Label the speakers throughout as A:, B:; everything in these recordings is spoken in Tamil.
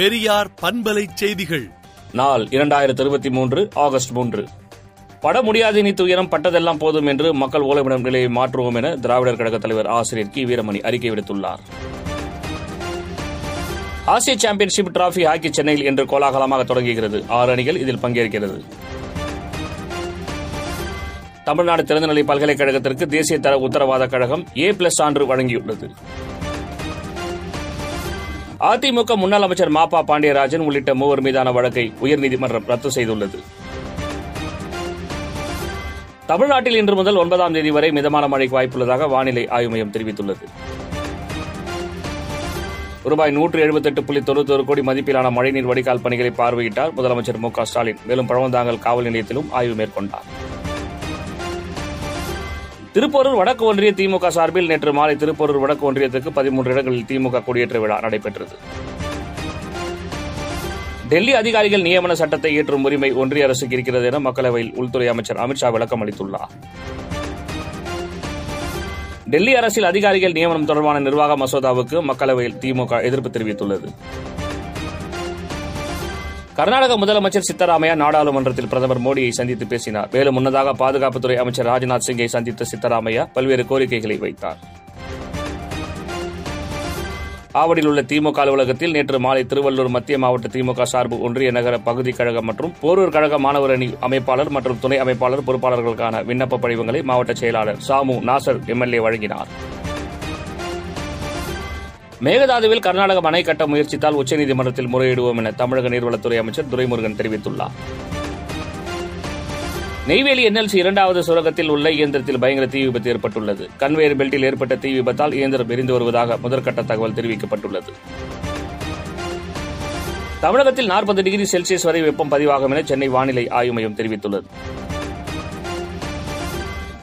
A: பெரியார்
B: பண்பலை செய்திகள் நாள் இரண்டாயிரத்தி இருபத்தி மூன்று ஆகஸ்ட் மூன்று பட முடியாது இனி துயரம் பட்டதெல்லாம் போதும் என்று மக்கள் ஓலமிடம் நிலையை மாற்றுவோம் என திராவிடர் கழக தலைவர் ஆசிரியர் கி வீரமணி அறிக்கை விடுத்துள்ளார் ஆசிய சாம்பியன்ஷிப் டிராபி ஹாக்கி சென்னையில் இன்று கோலாகலமாக தொடங்குகிறது ஆறு அணிகள் இதில் பங்கேற்கிறது தமிழ்நாடு திறந்தநிலை பல்கலைக்கழகத்திற்கு தேசிய தர உத்தரவாத கழகம் ஏ பிளஸ் சான்று வழங்கியுள்ளது அதிமுக முன்னாள் அமைச்சர் மாப்பா பாண்டியராஜன் உள்ளிட்ட மூவர் மீதான வழக்கை உயர்நீதிமன்றம் ரத்து செய்துள்ளது தமிழ்நாட்டில் இன்று முதல் ஒன்பதாம் தேதி வரை மிதமான மழைக்கு வாய்ப்புள்ளதாக வானிலை ஆய்வு மையம் தெரிவித்துள்ளது ரூபாய் நூற்று எழுபத்தெட்டு புள்ளி தொண்ணூத்தொரு கோடி மதிப்பிலான மழைநீர் வடிகால் பணிகளை பார்வையிட்டார் முதலமைச்சர் மு க ஸ்டாலின் மேலும் பழவந்தாங்கல் காவல் நிலையத்திலும் ஆய்வு மேற்கொண்டார் திருப்பூரூர் வடக்கு ஒன்றிய திமுக சார்பில் நேற்று மாலை திருப்பூரூர் வடக்கு ஒன்றியத்துக்கு பதிமூன்று இடங்களில் திமுக கொடியேற்ற விழா நடைபெற்றது டெல்லி அதிகாரிகள் நியமன சட்டத்தை இயற்றும் உரிமை ஒன்றிய அரசுக்கு இருக்கிறது என மக்களவையில் உள்துறை அமைச்சர் அமித்ஷா விளக்கம் அளித்துள்ளார் டெல்லி அரசில் அதிகாரிகள் நியமனம் தொடர்பான நிர்வாக மசோதாவுக்கு மக்களவையில் திமுக எதிர்ப்பு தெரிவித்துள்ளது கர்நாடக முதலமைச்சர் சித்தராமையா நாடாளுமன்றத்தில் பிரதமர் மோடியை சந்தித்து பேசினார் மேலும் முன்னதாக பாதுகாப்புத்துறை அமைச்சர் ராஜ்நாத் சிங்கை சந்தித்த சித்தராமையா பல்வேறு கோரிக்கைகளை வைத்தார் ஆவடியில் உள்ள திமுக அலுவலகத்தில் நேற்று மாலை திருவள்ளூர் மத்திய மாவட்ட திமுக சார்பு ஒன்றிய நகர பகுதி கழகம் மற்றும் போரூர் கழக மாணவர் அணி அமைப்பாளர் மற்றும் துணை அமைப்பாளர் பொறுப்பாளர்களுக்கான விண்ணப்ப படிவங்களை மாவட்ட செயலாளர் சாமு நாசர் எம்எல்ஏ வழங்கினார் மேகதாதுவில் கர்நாடகம் அணை கட்ட முயற்சித்தால் உச்சநீதிமன்றத்தில் முறையிடுவோம் என தமிழக நீர்வளத்துறை அமைச்சர் துரைமுருகன் தெரிவித்துள்ளார் நெய்வேலி என்எல்சி இரண்டாவது சுரங்கத்தில் உள்ள இயந்திரத்தில் பயங்கர தீ விபத்து ஏற்பட்டுள்ளது கன்வேயர் பெல்ட்டில் ஏற்பட்ட தீ விபத்தால் இயந்திரம் எரிந்து வருவதாக முதற்கட்ட தகவல் தெரிவிக்கப்பட்டுள்ளது தமிழகத்தில் நாற்பது டிகிரி செல்சியஸ் வரை வெப்பம் பதிவாகும் என சென்னை வானிலை ஆய்வு மையம் தெரிவித்துள்ளது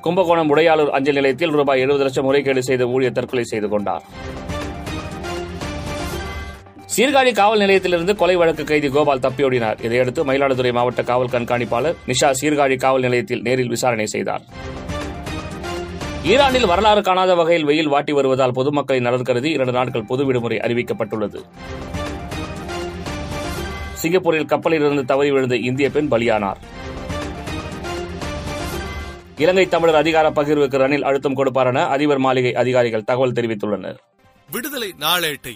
B: கும்பகோணம் உடையாளூர் அஞ்சல் நிலையத்தில் ரூபாய் எழுபது லட்சம் முறைகேடு செய்த ஊழியர் தற்கொலை செய்து கொண்டார் சீர்காழி காவல் நிலையத்திலிருந்து கொலை வழக்கு கைதி கோபால் தப்பியோடினார் இதையடுத்து மயிலாடுதுறை மாவட்ட காவல் கண்காணிப்பாளர் நிஷா சீர்காழி காவல் நிலையத்தில் நேரில் விசாரணை செய்தார் ஈரானில் வரலாறு காணாத வகையில் வெயில் வாட்டி வருவதால் பொதுமக்களின் நலன் கருதி இரண்டு நாட்கள் பொது விடுமுறை அறிவிக்கப்பட்டுள்ளது சிங்கப்பூரில் கப்பலில் இருந்து தவறி விழுந்த இந்திய பெண் பலியானார் இலங்கை தமிழர் அதிகார பகிர்வுக்கு ரணில் அழுத்தம் கொடுப்பார் என அதிபர் மாளிகை அதிகாரிகள் தகவல்
A: தெரிவித்துள்ளனர் விடுதலை நாளேட்டை